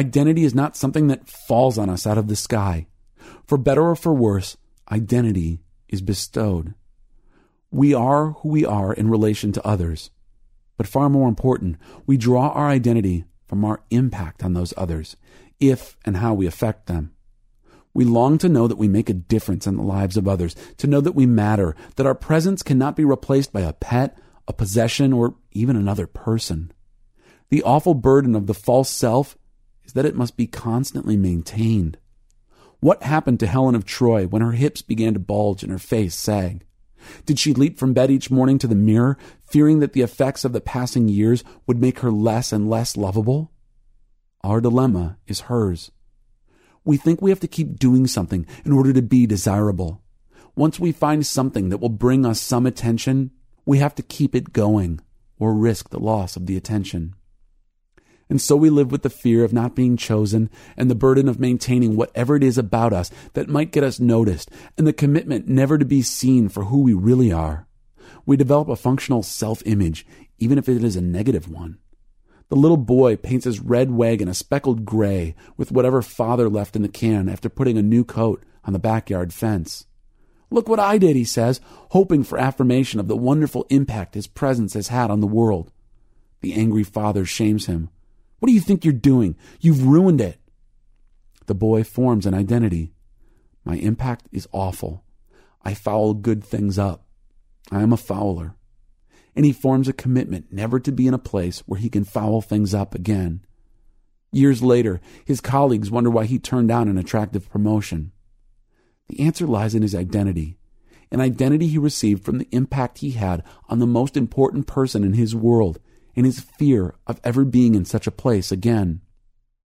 Identity is not something that falls on us out of the sky. For better or for worse, identity is bestowed. We are who we are in relation to others. But far more important, we draw our identity from our impact on those others, if and how we affect them. We long to know that we make a difference in the lives of others, to know that we matter, that our presence cannot be replaced by a pet, a possession, or even another person. The awful burden of the false self is that it must be constantly maintained. What happened to Helen of Troy when her hips began to bulge and her face sag? Did she leap from bed each morning to the mirror, fearing that the effects of the passing years would make her less and less lovable? Our dilemma is hers. We think we have to keep doing something in order to be desirable. Once we find something that will bring us some attention, we have to keep it going or risk the loss of the attention. And so we live with the fear of not being chosen and the burden of maintaining whatever it is about us that might get us noticed and the commitment never to be seen for who we really are. We develop a functional self image, even if it is a negative one. The little boy paints his red wagon a speckled gray with whatever father left in the can after putting a new coat on the backyard fence. Look what I did, he says, hoping for affirmation of the wonderful impact his presence has had on the world. The angry father shames him. What do you think you're doing? You've ruined it. The boy forms an identity. My impact is awful. I foul good things up. I am a fouler and he forms a commitment never to be in a place where he can foul things up again. Years later, his colleagues wonder why he turned down an attractive promotion. The answer lies in his identity, an identity he received from the impact he had on the most important person in his world and his fear of ever being in such a place again.